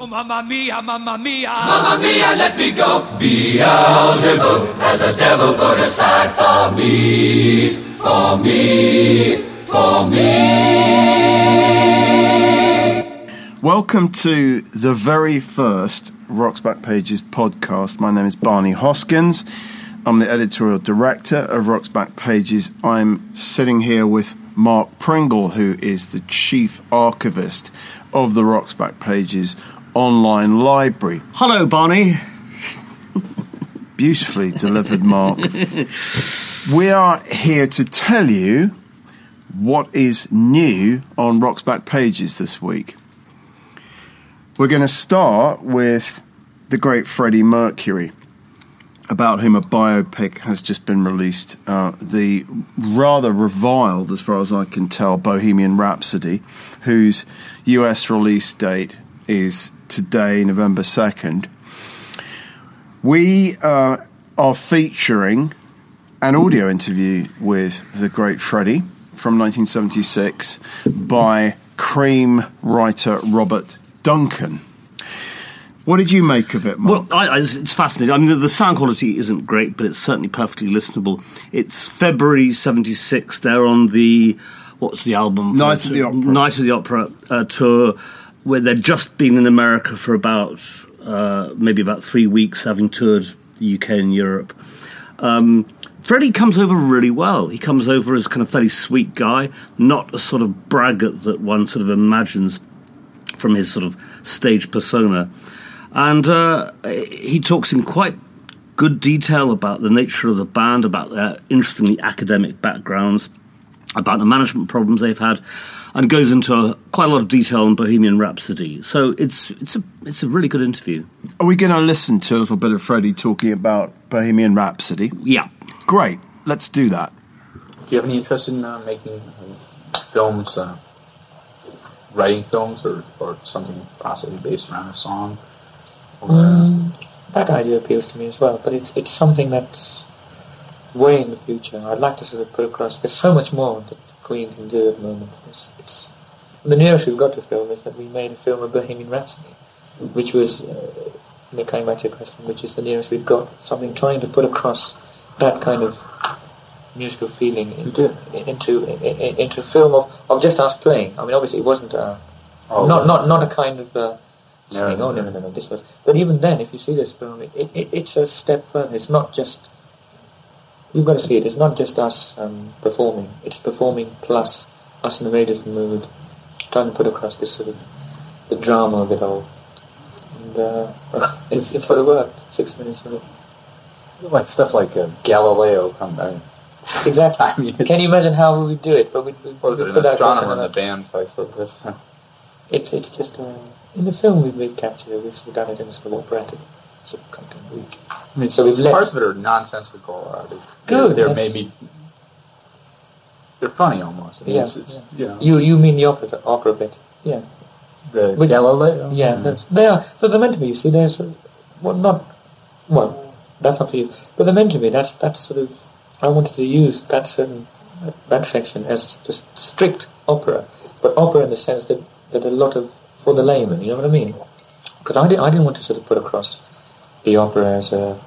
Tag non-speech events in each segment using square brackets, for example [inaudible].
Oh, mamma mia, mamma mia. Mamma mia, let me go. Beelzebub has a devil put aside for me, for me, for me. Welcome to the very first Rocks Back Pages podcast. My name is Barney Hoskyns. I'm the editorial director of Rocks Back Pages. I'm sitting here with Mark Pringle, who is the chief archivist of the Rocks Back Pages online library. Hello, Barney. [laughs] Beautifully delivered, Mark. [laughs] we are here to tell you what is new on Rocks Back Pages this week. We're going to start with the great Freddie Mercury, about whom a biopic has just been released. Uh, the rather reviled, as far as I can tell, Bohemian Rhapsody, whose US release date is today, November 2nd, we uh, are featuring an audio interview with the great Freddie from 1976 by Creem writer Robert Duncan. What did you make of it, Mark? Well, I, I, it's fascinating. I mean, the, the, sound quality isn't great, but it's certainly perfectly listenable. It's February '76. They're on the what's the album? Night of the Opera. Night of the Opera uh, tour where they'd just been in America for about uh, maybe about three weeks, having toured the UK and Europe. Um, Freddie comes over really well. He comes over as kind of fairly sweet guy, not a sort of braggart that one sort of imagines from his sort of stage persona. And uh, he talks in quite good detail about the nature of the band, about their interestingly academic backgrounds, about the management problems they've had, and goes into a, quite a lot of detail on Bohemian Rhapsody. So it's it's a it's a really good interview. Are we going to listen to a little bit of Freddie talking about Bohemian Rhapsody? Yeah, great. Let's do that. Do you have any interest in uh, making uh, films, uh, writing films, or, or something possibly based around a song? Or, um, that idea appeals to me as well, but it's it's something that's way in the future. I'd like to sort of put across. There's so much more that the Queen can do at the moment. It's, it's, the nearest we've got to film is that we made a film of Bohemian Rhapsody, which was, uh, coming back to your question, which is the nearest we've got. Something trying to put across that kind of musical feeling into into into a film of, of just us playing. I mean, obviously, it wasn't a, oh, not not not a kind of uh, saying, "Oh no, no, no, no, this was." But even then, if you see this film, it, it, it's a step further. It's not just you've got to see it. It's not just us um, performing. It's performing plus us in a very different mood, trying to put across this sort of the drama of it all. And uh, [laughs] it's, it's sort of worked. Six minutes of it. Like stuff like uh, Galileo come out. Exactly. [laughs] I mean, Can you imagine how we would do it? But we, we, was it, an astronomer in the band, so I suppose this. It's, it's just, uh, in the film we've, we've captured it, we've done it in sort of operatic of content. I mean, so we've parts of it are nonsensical. Uh, Good. They're maybe they're funny almost. I mean, yeah, it's, it's, yeah. You, know, you you mean the opposite, opera bit? Yeah. The Which, Galileo. Yeah, mm-hmm. they are. So they're meant to be. You see, there's well, not well. That's up to you. But they're meant to be. That's that's sort of. I wanted to use that certain that section as just strict opera, but opera in the sense that that a lot of for the layman. You know what I mean? Because I, did, I didn't want to sort of put across the opera as a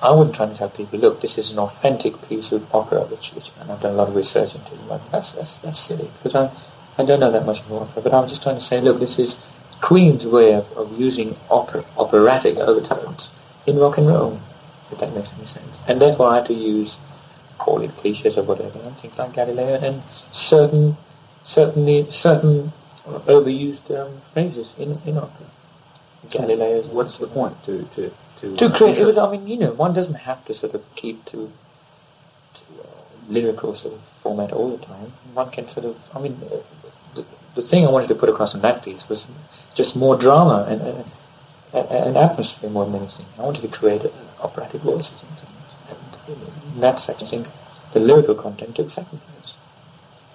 I wasn't trying to tell people, look, this is an authentic piece of opera, which, which and I've done a lot of research into. Like, that's, that's, that's silly, because I, I don't know that much about opera, but I was just trying to say, look, this is Queen's way of, of using opera, operatic overtones in rock and roll, if that makes any sense. And therefore I had to use, call it cliches or whatever, and things like Galileo, and certain, certainly, certain overused um, phrases in, in opera. Galileo's. What's the point to, to to, to create. It was. I mean, you know, one doesn't have to sort of keep to, to uh, lyrical sort of format all the time. One can sort of. I mean, uh, the, the thing I wanted to put across in that piece was just more drama and and, and atmosphere more than anything. I wanted to create uh, operatic voices and things. And in that sense, I think the lyrical content took second place.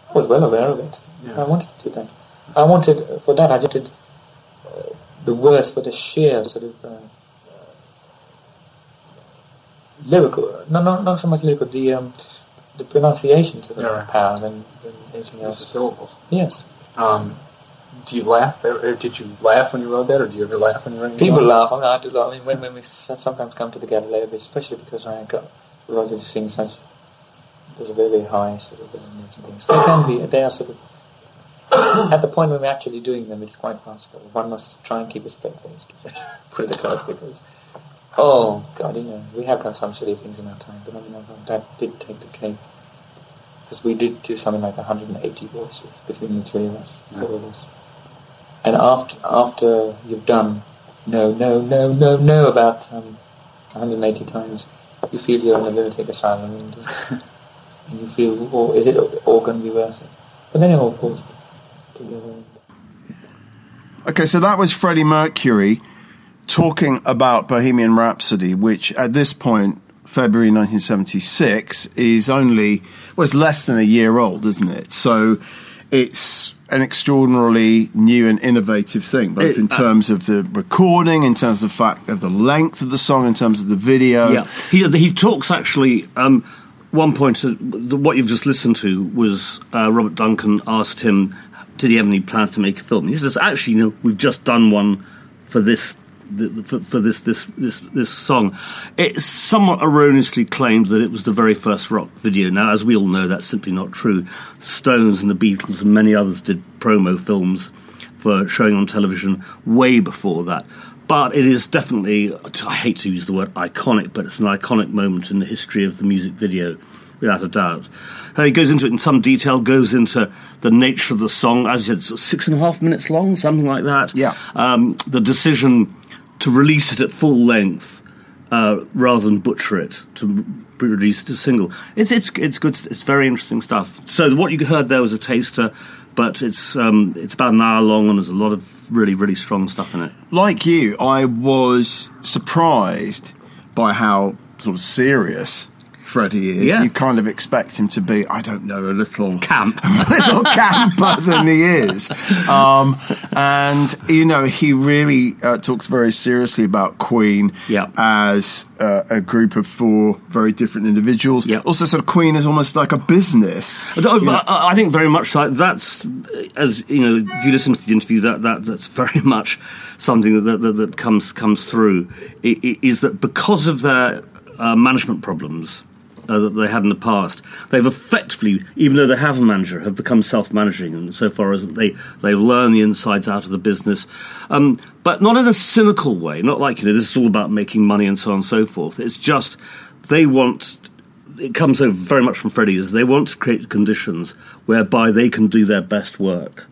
I was well aware of it. Yeah. I wanted to do that. I wanted for that. I wanted uh, the words for the sheer sort of. Uh, lyrical, no, not not so much lyrical, the um, the pronunciations of yeah, power than, than anything else. The syllables. Yes. Um, Do you laugh? Or, or did you laugh when you wrote that, or do you ever laugh when you write? People laugh. I mean, I do laugh. I mean, when, when we sometimes come to the Galileo, especially because I got Roger to sing such. There's a very, very high sort of and things. They can be. They are sort of. At the point when we're actually doing them, it's quite possible. One must try and keep a straight face it across because. Oh God, you know, we have done some silly things in our time, but I mean, that did take the cake. Because we did do something like 180 voices between the three of us, four of us. And after after you've done no, no, no, no, no about um, 180 times, you feel you're in a lunatic asylum, and, uh, [laughs] and you feel, or is it all going to be worth it? But then it all falls Okay, so that was Freddie Mercury talking about Bohemian Rhapsody, which at this point, February 1976, is only, well, it's less than a year old, isn't it? So it's an extraordinarily new and innovative thing, both It- in uh, terms of the recording, in terms of the fact of the length of the song, in terms of the video. Yeah, he he talks actually. Um, one point, uh, what you've just listened to was uh, Robert Duncan asked him, "Did he have any plans to make a film?" He says, "Actually, no. We've just done one for this." For, for this, this this this song, it's somewhat erroneously claimed that it was the very first rock video. Now, as we all know, that's simply not true. Stones and the Beatles and many others did promo films for showing on television way before that. But it is definitely, I hate to use the word iconic, but it's an iconic moment in the history of the music video, without a doubt. Uh, he goes into it in some detail, goes into the nature of the song, as I said, sort of six and a half minutes long, something like that. Yeah. Um, the decision to release it at full length uh, rather than butcher it to be released as a single. It's it's it's good. It's very interesting stuff. So what you heard there was a taster, but it's um, it's about an hour long and there's a lot of really really strong stuff in it. Like you, I was surprised by how sort of serious Freddie is. Yeah. You kind of expect him to be, I don't know, a little Camp. [laughs] a little camper than he is. Um, and, you know, he really uh, talks very seriously about Queen Yeah. as uh, a group of four very different individuals. Yeah. Also, sort of Queen is almost like a business. No, I I think very much like that's as you know. If you listen to the interview, that, that that's very [laughs] much something that that, that comes comes through. i- i- Is that because of their uh, management problems uh, that they had in the past, they've effectively, even though they have a manager, have become self-managing, and so far as they they've learned the insides out of the business, um, but not in a cynical way. Not like you know this is all about making money and so on and so forth. It's just they want it comes over very much from Freddie is they want to create conditions whereby they can do their best work.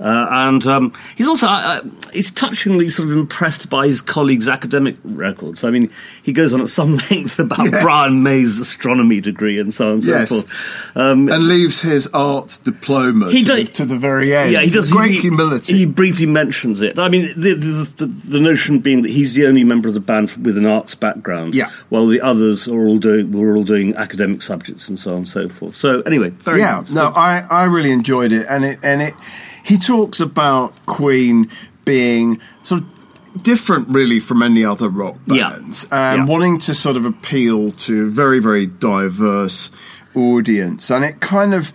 Uh, and um, he's also uh, uh, he's touchingly sort of impressed by his colleagues' academic records. I mean, he goes on at some [laughs] length about Yes. Brian May's astronomy degree and so on and Yes. so forth. Um, And leaves his art diploma He to, the, to the very end. yeah, he does. Great he, humility. He briefly mentions it. I mean, the, the, the, the notion being that he's the only member of the band with an arts background, Yeah. while the others are all doing were all doing academic subjects and so on and so forth. So anyway, very yeah, no, I, I really enjoyed it, and it and it. He talks about Queen being sort of different, really, from any other rock Yeah. bands, and Yeah. wanting to sort of appeal to a very, very diverse audience, and it kind of.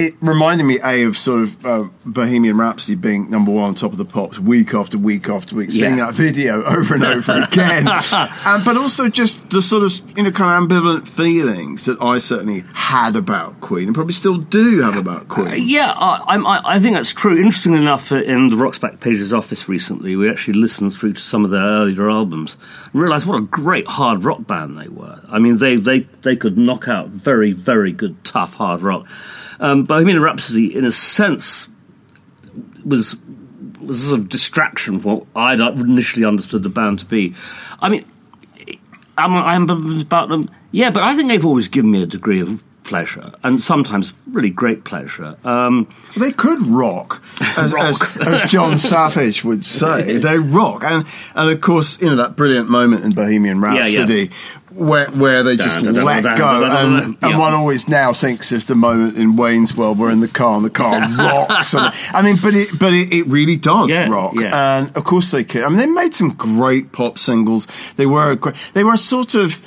It reminded me, a of sort of uh, Bohemian Rhapsody being number one on top of the pops week after week after week, seeing that video [laughs] over and over [laughs] again, and but also just the sort of you know kind of ambivalent feelings that I certainly had about Queen and probably still do have about Queen. Yeah, I, I, I think that's true. Interestingly enough, uh, in the Rock's Back Pages office recently, we actually listened through to some of their earlier albums and realised what a great hard rock band they were. I mean, they, they, they could knock out very, very good, tough hard rock. Um, Bohemian Rhapsody, in a sense, was was a sort of distraction from what I'd initially understood the band to be. I mean, i am I ambivalent about them? Yeah, but I think they've always given me a degree of pleasure, and sometimes really great pleasure. Um, They could rock, as, As, as Jon [laughs] Savage would say. They rock, and and of course, you know that brilliant moment in Bohemian yeah. Rhapsody. Where, where they just Dun, dun, let dun, go, and, and Yeah. one always now thinks of the moment in Wayne's World where in the car and the car [laughs] rocks. And, I mean, but it but it, it really does Yeah, rock, yeah. and of course they could. I mean, they made some great pop singles. They were a great, they were a sort of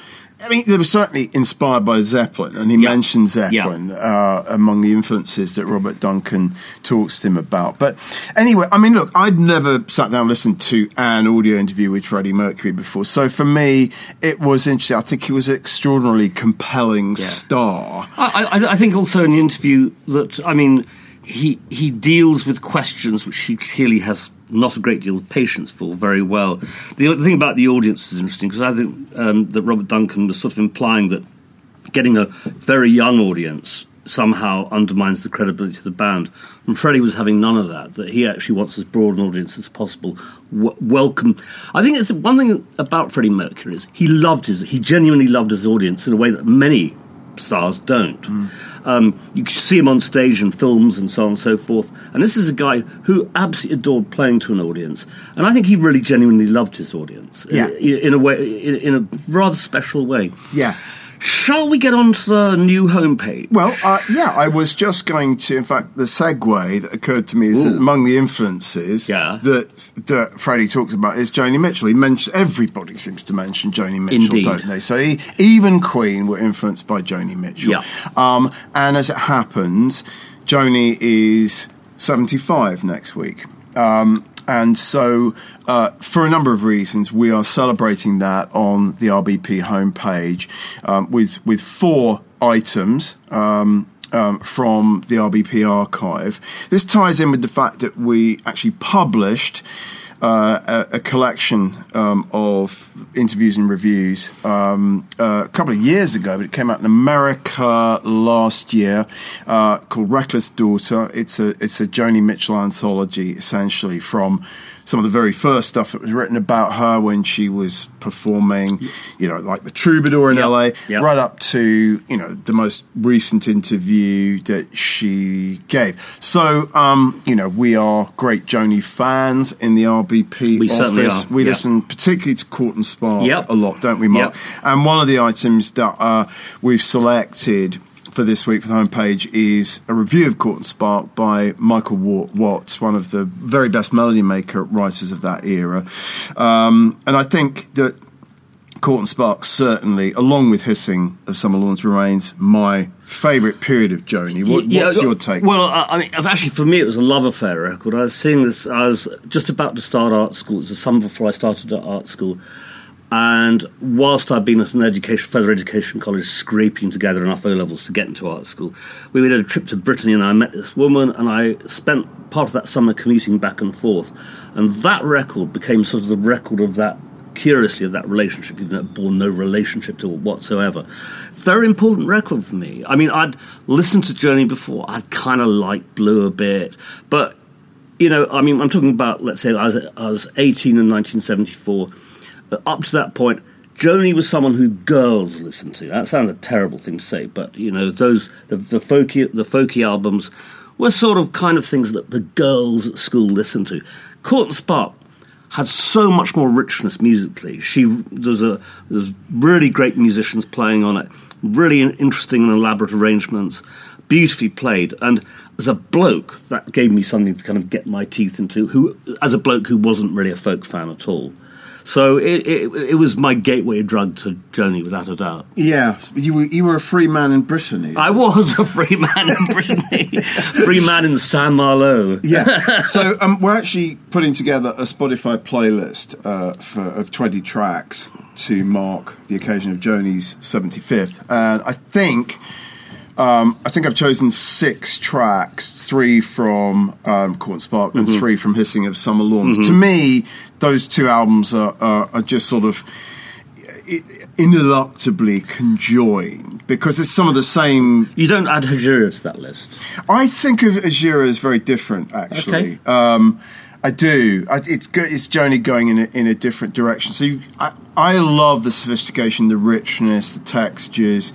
I mean, they were certainly inspired by Zeppelin, and he Yeah. mentioned Zeppelin uh, among the influences that Robert Duncan talks to him about. But anyway, I mean, look, I'd never sat down and listened to an audio interview with Freddie Mercury before, so for me, it was interesting. I think he was an extraordinarily compelling star. I, I, I think also in the interview that I mean he he deals with questions which he clearly has not a great deal of patience for very well. The, other thing about the audience is interesting because I think um, that Robert Duncan was sort of implying that getting a very young audience somehow undermines the credibility of the band. And Freddie was having none of that. That he actually wants as broad an audience as possible. W- welcome. I think it's one thing about Freddie Mercury is he loved his. He genuinely loved his audience in a way that many stars don't. Um, you can see him on stage in films and so on and so forth. And this is a guy who absolutely adored playing to an audience. And I think he really genuinely loved his audience. Yeah. In, in a way, in, in a rather special way. Yeah. Shall we get on to the new homepage? Well, uh, yeah, I was just going to. In fact, the segue that occurred to me is that among the influences Yeah. that that Freddie talks about is Joni Mitchell. He mentions everybody seems to mention Joni Mitchell, Indeed. don't they? So he, even Queen were influenced by Joni Mitchell. Yeah. Um, and as it happens, Joni is seventy-five next week. Um, and so, uh, for a number of reasons, we are celebrating that on the RBP homepage um, with with four items. Um, um, from the RBP archive. This ties in with the fact that we actually published uh, a, a collection um, of interviews and reviews um, uh, a couple of years ago, but it came out in America last year uh, called Reckless Daughter. It's a it's a Joni Mitchell anthology, essentially from some of the very first stuff that was written about her when she was performing, you know, like the Troubadour in Yep. LA, Yep. right up to you know the most recent interview that she gave. So um, you know we are great Joni fans in the RBP We certainly office. are, We yep. listen particularly to Court and Spark a lot, don't we, Mark? And one of the items that uh, we've selected. For this week for the homepage is a review of Court and Spark by Michael Wa- Watts, one of the very best melody maker writers of that era. Um, and I think that Court and Spark certainly, along with Hissing of Summer Lawns, remains my favourite period of Joni. What, Yeah, what's your take? Well, I, I mean, actually, for me, it was a love affair record. I was seeing this. I was just about to start art school. It was the summer before I started at art school, and whilst I'd been at an education, further education college, scraping together enough O levels to get into art school, we did a trip to Brittany, and I met this woman, and I spent part of that summer commuting back and forth, and that record became sort of the record of that curiously of that relationship, even though it bore no relationship to it whatsoever. Very important record for me. I mean, I'd listened to Joni before. I'd kind of liked Blue a bit, but you know, I mean, I'm talking about let's say I was I was 18 in 1974. Up to that point, Joni was someone who girls listened to. That sounds a terrible thing to say, but you know, those the, the folky the folky albums were sort of kind of things that the girls at school listened to. Court and Spark had so much more richness musically. She there's a there's really great musicians playing on it, really interesting and elaborate arrangements, beautifully played. And as a bloke, that gave me something to kind of get my teeth into. Who, as a bloke who wasn't really a folk fan at all, so it it, it was my gateway drug to Joni, without a doubt. yeah, you were, you were a free man in Brittany. I was a free man in Brittany, [laughs] free man in Saint Malo. yeah. [laughs] So um, we're actually putting together a Spotify playlist uh, for, of 20 tracks to mark the occasion of Joni's 75th, and I think. Um, I think I've chosen six tracks, three from um, Court and Spark and three from Hissing of Summer Lawns. To me, those two albums are, are, are just sort of ineluctably conjoined because it's some of the same You don't add Hejira to that list. I think of Hejira as very different, actually. Okay. Um, I do. I, it's go, it's Joni going in a, in a different direction. So you, I, I love the sophistication, the richness, the textures,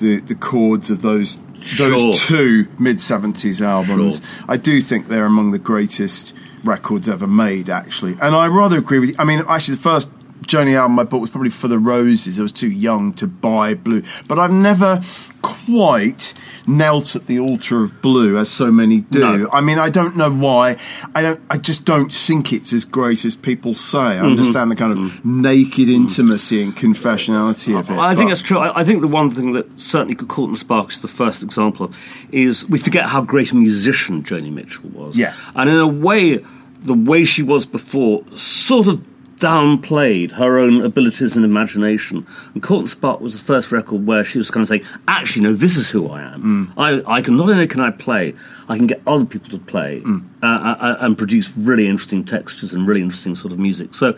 the the chords of those Sure. those two mid seventies albums. Sure. I do think they're among the greatest records ever made, actually. And I rather agree with you. I mean, actually, the first Joni album I bought was probably For the Roses. I was too young to buy Blue, but I've never quite knelt at the altar of Blue as so many do. No. I mean, I don't know why. I don't. I just don't think it's as great as people say. Mm-hmm. I understand the kind of naked intimacy and confessionality of it. I think that's true. I, I think the one thing that certainly Court and Spark is the first example of is we forget how great a musician Joni Mitchell was. Yeah. And in a way, the way she was before sort of downplayed her own abilities and imagination. And Court and Spark was the first record where she was kind of saying, actually, no, this is who I am. I, I can not only can I play, I can get other people to play uh, uh, and produce really interesting textures and really interesting sort of music. So,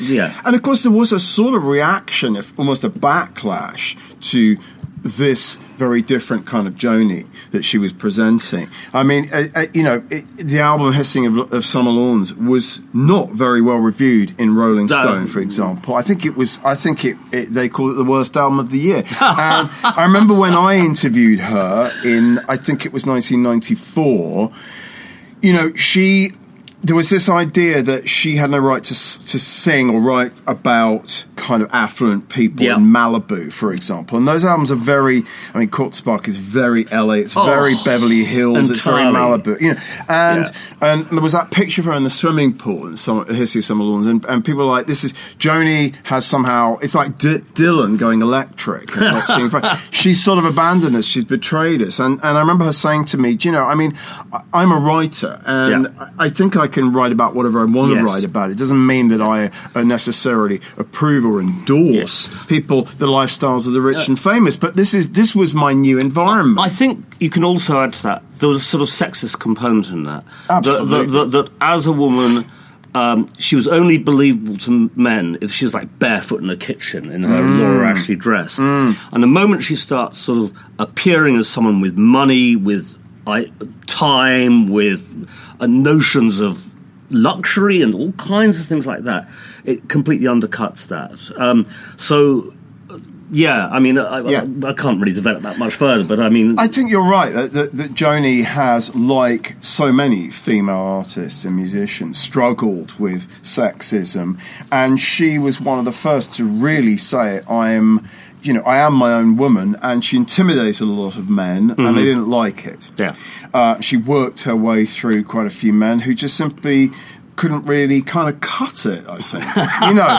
yeah. And of course, there was a sort of reaction, if almost a backlash to this very different kind of Joni that she was presenting. I mean, uh, uh, you know, it, the album Hissing of, of Summer Lawns was not very well reviewed in Rolling No. Stone, for example. I think it was. I think it, it. They called it the worst album of the year. [laughs] and I remember when I interviewed her in. I think it was 1994 you know, she there was this idea that she had no right to to sing or write about kind of affluent people Yeah. in Malibu, for example. And those albums are very. I mean, Court Spark is very LA. It's Oh, very Beverly Hills. It's very. Malibu. You know, and Yeah. and there was that picture of her in the swimming pool in some Hissy Summer Lawns, and, and people are like, "This is Joni has somehow." It's like D- Dylan going electric. And not. [laughs] She's sort of abandoned us. She's betrayed us. And and I remember her saying to me, you know, I mean, I, I'm a writer, and Yeah. I I think I can write about whatever I want Yes. to write about. It doesn't mean that I uh, necessarily approve or endorse people, the lifestyles of the rich and famous. But this is this was my new environment. I think you can also add to that there was a sort of sexist component in that. That- Absolutely. That, that, that as a woman, um, she was only believable to men if she was like barefoot in a kitchen in her Mm. Laura Ashley dress. And the moment she starts sort of appearing as someone with money, with I, time, with uh, notions of luxury and all kinds of things like that, it completely undercuts that. Um, so. uh, Yeah, I mean, I, Yeah. I, I can't really develop that much further, but I mean, I think you're right that, that, that Joni has, like so many female artists and musicians, struggled with sexism, and she was one of the first to really say, "I am." You know, I am my own woman, and she intimidated a lot of men, and they didn't like it. Yeah. uh, she worked her way through quite a few men who just simply couldn't really kind of cut it. I think, you know,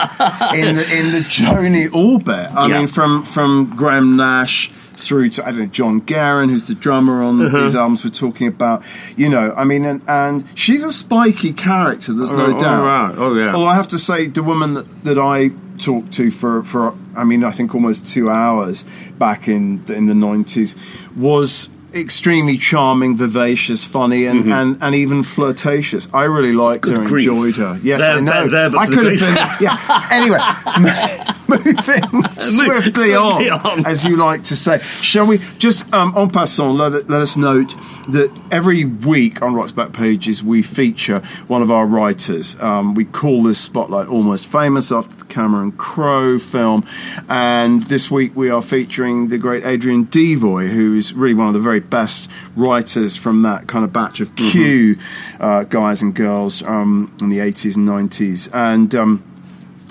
[laughs] in the in the Joni orbit. I Yeah. mean, from from Graham Nash through to I don't know John Guerin, who's the drummer on Uh-huh. these albums we're talking about. You know, I mean, and, and she's a spiky character. There's no Oh, oh, doubt. right. Oh, yeah. Although I have to say, the woman that, that I talked to for for I mean, I think almost two hours back in in the nineties was extremely charming, vivacious, funny, and, and, and even flirtatious. I really liked Mm-hmm. Good her, grief. enjoyed her. Yes, There- I know. there- there, I could have been. Yeah. [laughs] Anyway, [laughs] moving swiftly swiftly on, on. as you like to say. Shall we just um, en passant? Let, let us note that every week on Rock's Back Pages we feature one of our writers. Um, we call this spotlight almost famous after the Cameron Crowe film, and this week we are featuring the great Adrian Deevoy, who is really one of the very best writers from that kind of batch of Q uh, guys and girls um, in the 80s and 90s, and. Um,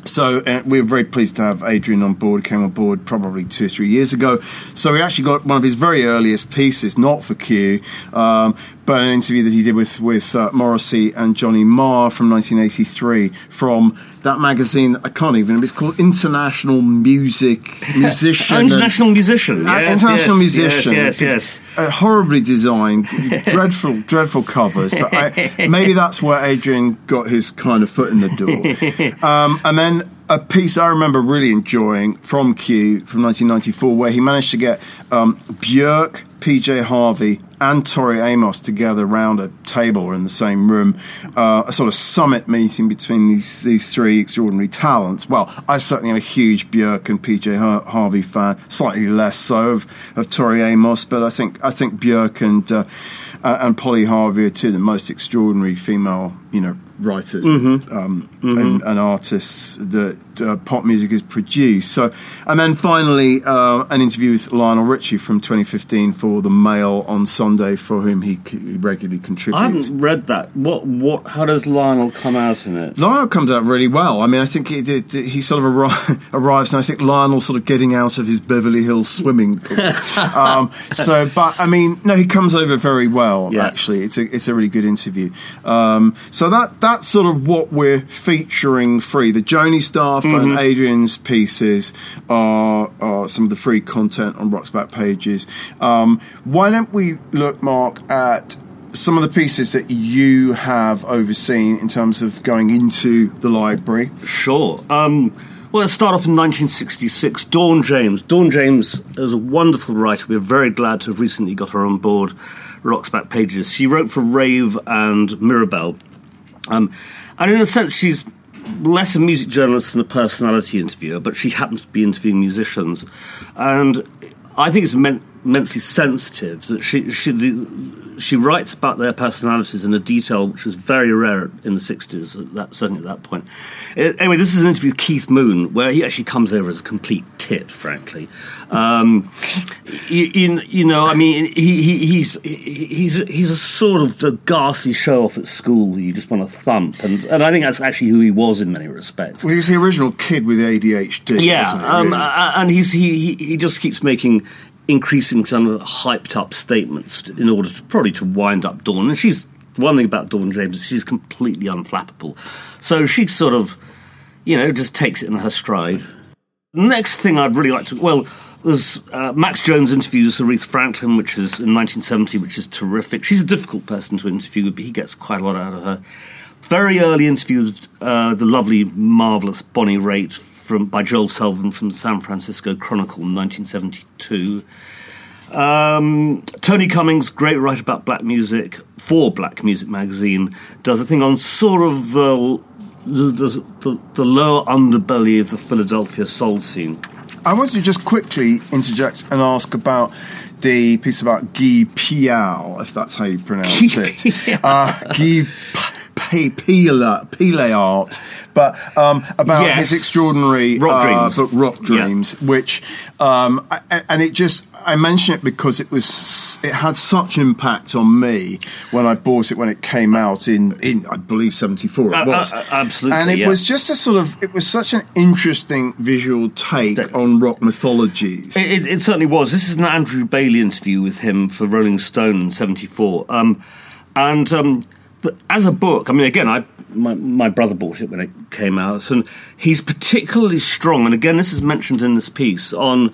so uh, we're very pleased to have Adrian on board. Came on board probably two or three years ago. So we actually got one of his very earliest pieces, not for Q, um, but an interview that he did with with uh, Morrissey and Johnny Marr from 1983 from that magazine. I can't even. It's called International Music [laughs] Musician. Oh, and- international musician. uh, Yes, international yes, musician. Yes, yes, yes. Uh, horribly designed, [laughs] dreadful, dreadful covers. But I, maybe that's where Adrian got his kind of foot in the door. [laughs] Um, and then a piece I remember really enjoying from Q from 1994, where he managed to get um, Björk, PJ Harvey, and Tori Amos together around a table or in the same room, uh, a sort of summit meeting between these these three extraordinary talents. Well, I certainly am a huge Björk and PJ Har- Harvey fan, slightly less so of, of Tori Amos, but I think I think Björk and uh, and Polly Harvey are two of the most extraordinary female, you know, writers Um, And, and artists that uh, pop music is produced. So, and then finally, uh, an interview with Lionel Richie from 2015 for the Mail on Sunday, for whom he, he regularly contributes. I haven't read that. What? What? How does Lionel come out in it? Lionel comes out really well. I mean, I think he, sort of arri- [laughs] arrives, and I think Lionel's sort of getting out of his Beverly Hills swimming pool. [laughs] um, so, but I mean, no, he comes over very well. Yeah. Actually, it's a it's a really good interview. Um, so that that's sort of what we're featuring free. The Joni stuff and Adrian's pieces are, are some of the free content on Rock's back pages. Um, why don't we look, Mark, at some of the pieces that you have overseen in terms of going into the library. Sure. Um, well, let's start off in 1966. Dawn James. Dawn James is a wonderful writer. We're very glad to have recently got her on board Rock's Back Pages. She wrote for Rave and Mirabelle. Um, and in a sense, she's less a music journalist than a personality interviewer, but she happens to be interviewing musicians. And I think it's immen- immensely sensitive that she, she, she writes about their personalities in a detail which was very rare in the 60s, that, certainly at that point. Uh, anyway, this is an interview with Keith Moon, where he actually comes over as a complete tit, frankly. Um, you, you, you know, I mean, he, he, he's, he- he's, he's a sort of a ghastly show off at school that you just want to thump, and, and I think that's actually who he was in many respects. Well, he's the original kid with ADHD. Yeah, isn't he, um, really? uh, and he's he, he he just keeps making increasing some of the hyped up statements in order to probably to wind up Dawn. And she's one thing about Dawn James is she's completely unflappable, so she sort of you know just takes it in her stride. Next thing I'd really like to well. There's uh, Max Jones interviews Aretha Franklin, which is in 1970, which is terrific. She's a difficult person to interview, but he gets quite a lot out of her. Very early interviewed uh, the lovely, marvelous Bonnie Raitt from by Joel Selvin from the San Francisco Chronicle in 1972. Um, Tony Cummings, great writer about black music for Black Music magazine, does a thing on sort of the the, the, the lower underbelly of the Philadelphia soul scene. I want to just quickly interject and ask about the piece about Guy Pial, if that's how you pronounce Guy it. Uh, Guy P- Piala- Peellaert, but um, about Yes. his extraordinary Rock uh, Dreams. book, Rock Yeah. Dreams, which, um, I, and it just, I mention it because it was, it had such impact on me when I bought it when it came out in, in I believe, 74 it Uh, was. uh, uh, absolutely, And it yeah. was just a sort of, it was such an interesting visual take on rock mythologies. It, it, it certainly was. This is an Andrew Bailey interview with him for Rolling Stone in '74, um, and um, as a book, I mean, again, I my, my brother bought it when it came out, and he's particularly strong. And again, this is mentioned in this piece on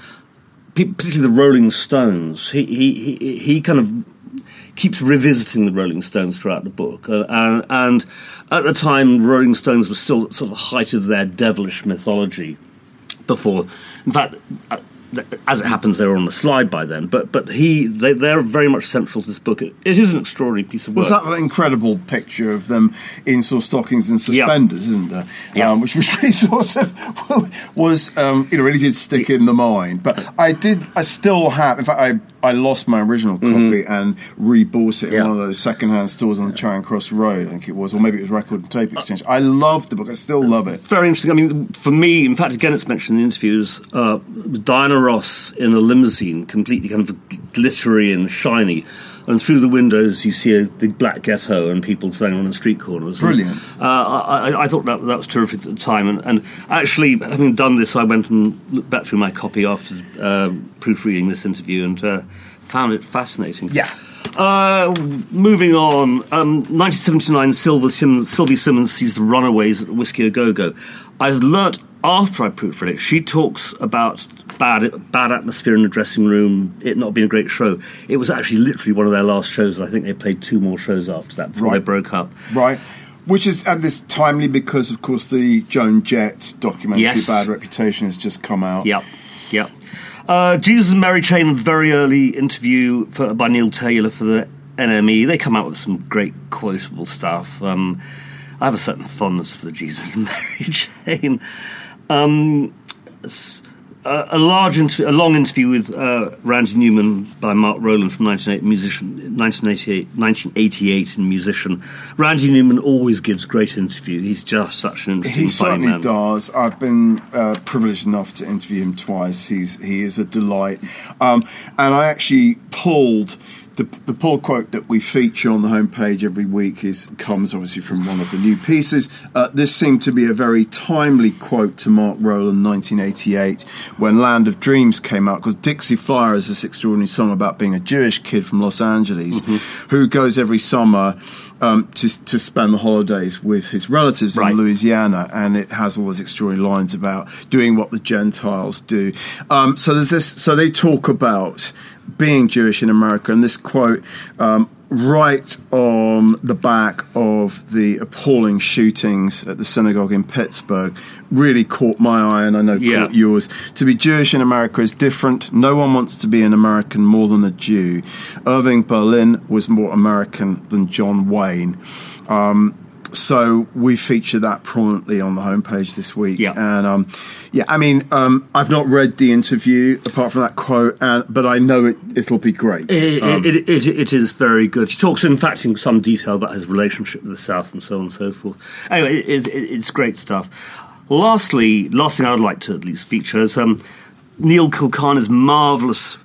particularly the Rolling Stones. He he he, he kind of keeps revisiting the Rolling Stones throughout the book, uh, and, and at the time, Rolling Stones were still sort of height of their devilish mythology before. In fact, as it happens, they were on the slide by then. But but he they, they're very much central to this book. It, it is an extraordinary piece of work. Was that an incredible picture of them in sort of stockings and suspenders, isn't there? Yeah. Um, which was [laughs] really sort of was um, you know really did stick in the mind. But I did I still have in fact I I lost my original copy and rebought it in Mm-hmm. One of those second-hand stores on the Charing Cross Road. I think it was, or maybe it was Record and Tape Exchange. I loved the book. I still love it. very interesting. I mean, for me, in fact, again, it's mentioned in interviews. Uh, Diana Ross in a limousine, completely kind of glittery and shiny, and through the windows you see a big black ghetto and people standing on the street corners. Brilliant. Uh, I, I- I thought that that was terrific at the time, and, and actually, having done this, I went and looked back through my copy after uh, proofreading this interview and uh, found it fascinating. Yeah. Uh, moving on, um, 1979, Sylvia Simmons, Sylvie Simmons sees the Runaways at Whisky A Go Go. I've learnt after I proofread it, she talks about bad bad atmosphere in the dressing room, it not being a great show. It was actually literally one of their last shows. I think they played two more shows after that before they broke up. Right. Which is at this timely because, of course, the Joan Jett documentary Yes. "Bad Reputation" has just come out. Yep, yep. Uh, Jesus and Mary Chain, very early interview for, by Neil Taylor for the NME. They come out with some great quotable stuff. Um, I have a certain fondness for the Jesus and [laughs] Mary Chain. Um, a, a large, interview, a long interview with uh, Randy Newman by Mark Rowland from 1988, musician, 1988, 1988 and musician. Randy Newman always gives great interview. He's just such an interesting, He certainly man. does. I've been uh, privileged enough to interview him twice. He's he is a delight, um, and I actually pulled. The, the pull quote that we feature on the homepage every week is comes obviously from one of the new pieces. Uh, this seemed to be a very timely quote to Mark Rowland, 1988, when Land of Dreams came out. Because Dixie Flyer is this extraordinary song about being a Jewish kid from Los Angeles who goes every summer um, to to spend the holidays with his relatives Right. in Louisiana, and it has all those extraordinary lines about doing what the Gentiles do. Um, so there's this. So they talk about being Jewish in America, and this quote. Um, Right on the back of the appalling shootings at the synagogue in Pittsburgh, really caught my eye, and I know Yeah. caught yours. To be Jewish in America is different. No one wants to be an American more than a Jew. Irving Berlin was more American than John Wayne. Um, so we feature that prominently on the homepage this week. Yeah. And um, yeah, I mean, um, I've not read the interview apart from that quote, and, but I know it, it'll be great. It, Um, it, it, it is very good. He talks, in fact, in some detail about his relationship with the South and so on and so forth. Anyway, it, it, it's great stuff. Lastly, last thing I'd like to at least feature is um, Neil Kulkarni's marvellous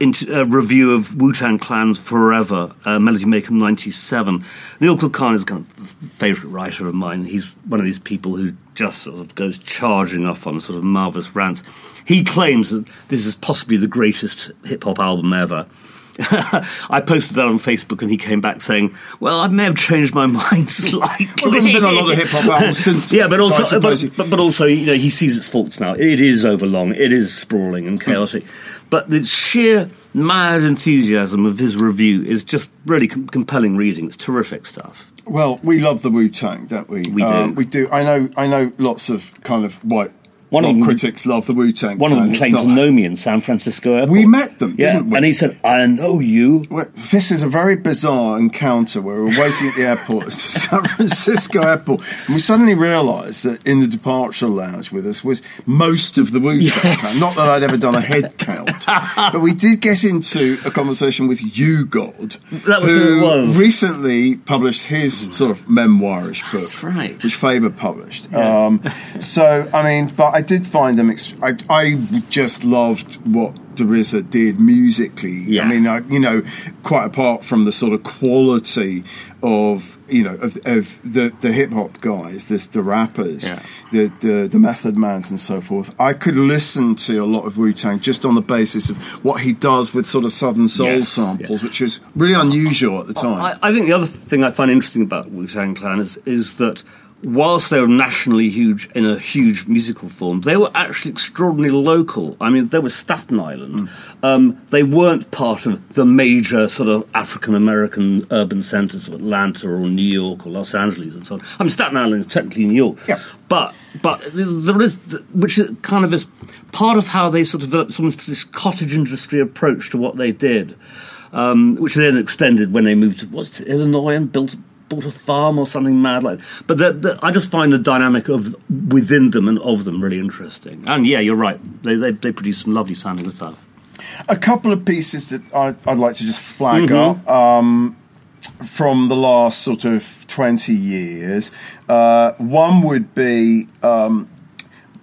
int- uh, review of Wu Tang Clan's Forever, uh, Melody Maker 97. Neil Kulkarni is a kind of favourite writer of mine. He's one of these people who just sort of goes charging off on sort of marvellous rants. He claims that this is possibly the greatest hip hop album ever. [laughs] I posted that on Facebook and he came back saying, Well, I may have changed my [laughs] mind slightly. Well, there's been a lot of hip-hop [laughs] albums since- Yeah, but also, suppose but, but, but also, you know, he sees its faults now. It is overlong, it is sprawling and chaotic. But the sheer mad enthusiasm of his review is just really com- compelling reading. It's terrific stuff. well, we love the Wu Tang, don't we? We do. Um, we do. I know. I know. Lots of kind of white. One of them- critics love the Wu Tang. One of them claimed to know me in San Francisco Airport. We met them, yeah, didn't we? and he said, "I know you." Well, this is a very bizarre encounter where we were waiting at the airport, [laughs] San Francisco airport, and we suddenly realised that in the departure lounge with us was most of the Wu Tang Yes. Not that I'd ever done a head count, [laughs] but we did get into a conversation with U-God, That was who was. recently published his sort of memoirish book, That's right. which Faber published. Um, so, I mean, but I did find them. Ex- I, I just loved what the RZA did musically. Yeah. I mean, I, you know, quite apart from the sort of quality of you know of, of the the hip hop guys, this the rappers, Yeah. the, the the Method Mans and so forth. I could listen to a lot of Wu Tang just on the basis of what he does with sort of Southern soul Yes, samples, which was really unusual at the oh, time. I, I think the other thing I find interesting about Wu Tang Clan is, is that whilst they were nationally huge in a huge musical form, they were actually extraordinarily local. I mean, they were Staten Island. Um, they weren't part of the major sort of African American urban centres of Atlanta or New York or Los Angeles and so on. I mean, Staten Island is technically New York. Yeah. But but there is, which is kind of is part of how they sort of developed some of this cottage industry approach to what they did, um, which they then extended when they moved to what's it, Illinois and built bought a farm or something mad like. But the, the, I just find the dynamic of within them and of them really interesting. And yeah, you're right. They they, they produce some lovely sounding stuff. a couple of pieces that I, I'd like to just flag Mm-hmm. up um, from the last sort of 20 years. Uh, one would be um,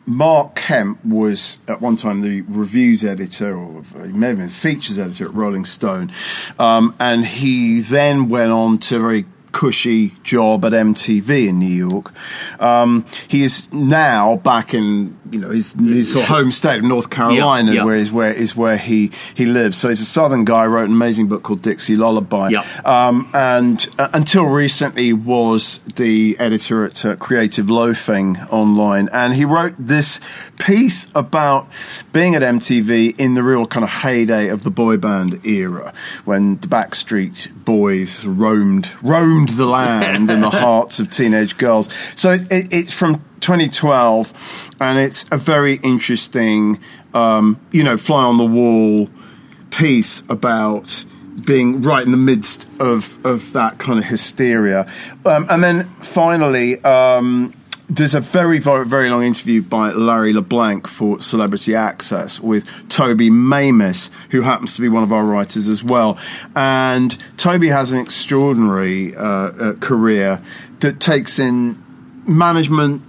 Mark Kemp was at one time the reviews editor, or he may have been features editor at Rolling Stone, um, and he then went on to very cushy job at MTV in New York. Um, he is now back in you know his, his sort of home state of North Carolina, yeah. where is where is where he he lives. So he's a Southern guy. Wrote an amazing book called Dixie Lullaby. Yeah. Um, and uh, until recently was the editor at uh, Creative Loafing online, and he wrote this piece about being at MTV in the real kind of heyday of the boy band era, when the Backstreet Boys roamed roamed the land in the [laughs] hearts of teenage girls. So it, it, it's from 2012, and it's a very interesting, um, you know, fly on the wall piece about being right in the midst of, of that kind of hysteria. Um, and then finally, um, there's a very, very, very long interview by Larry LeBlanc for Celebrity Access with Toby Mamis, who happens to be one of our writers as well. And Toby has an extraordinary uh, uh, career that takes in management,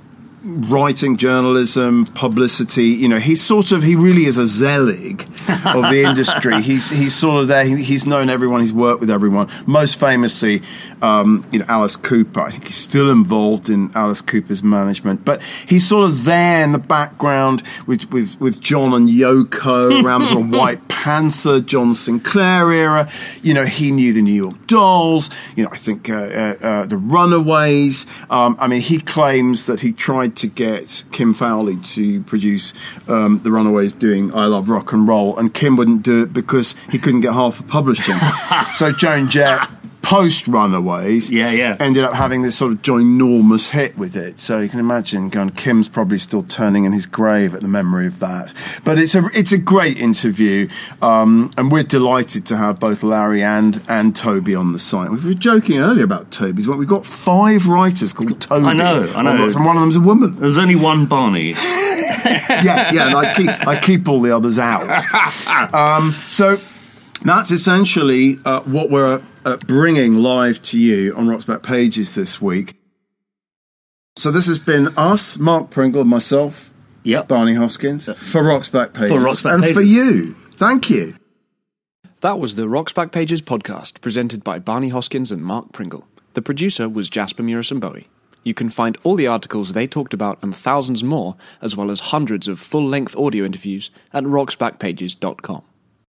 writing, journalism, publicity. You know, he's sort of he really is a zelig of the [laughs] industry. he's he's sort of there. He, he's known everyone. He's worked with everyone. Most famously, um, you know, Alice Cooper. I think he's still involved in Alice Cooper's management, but he's sort of there in the background with with with John and Yoko around the sort of [laughs] White Panther, John Sinclair era. You know, he knew the New York Dolls. You know, I think uh, uh, uh, the Runaways. Um, I mean, he claims that he tried to get Kim Fowley to produce um, the Runaways doing "I Love Rock and Roll," and Kim wouldn't do it because he couldn't get half of publishing. [laughs] so Joan Jett post Runaways, Yeah, yeah. ended up having this sort of ginormous hit with it. So you can imagine, going, Kim's probably still turning in his grave at the memory of that. But it's a it's a great interview, um, and we're delighted to have both Larry and and Toby on the site. We were joking earlier about Toby's. Well, we've got five writers called Toby. I know, I know. And one of them's a woman. There's only one Barney. [laughs] [laughs] yeah, yeah, and I keep I keep all the others out. [laughs] Um, so that's essentially uh, what we're uh, bringing live to you on Rock's Back Pages this week. So this has been us, Mark Pringle, and myself, Yep. Barney Hoskyns, for Rock's Back Pages, For Rock's Back and for you. Thank you. That was the Rocks Back Pages podcast, presented by Barney Hoskyns and Mark Pringle. The producer was Jasper Murison Bowie. You can find all the articles they talked about and thousands more, as well as hundreds of full length audio interviews, at rocksbackpages.com.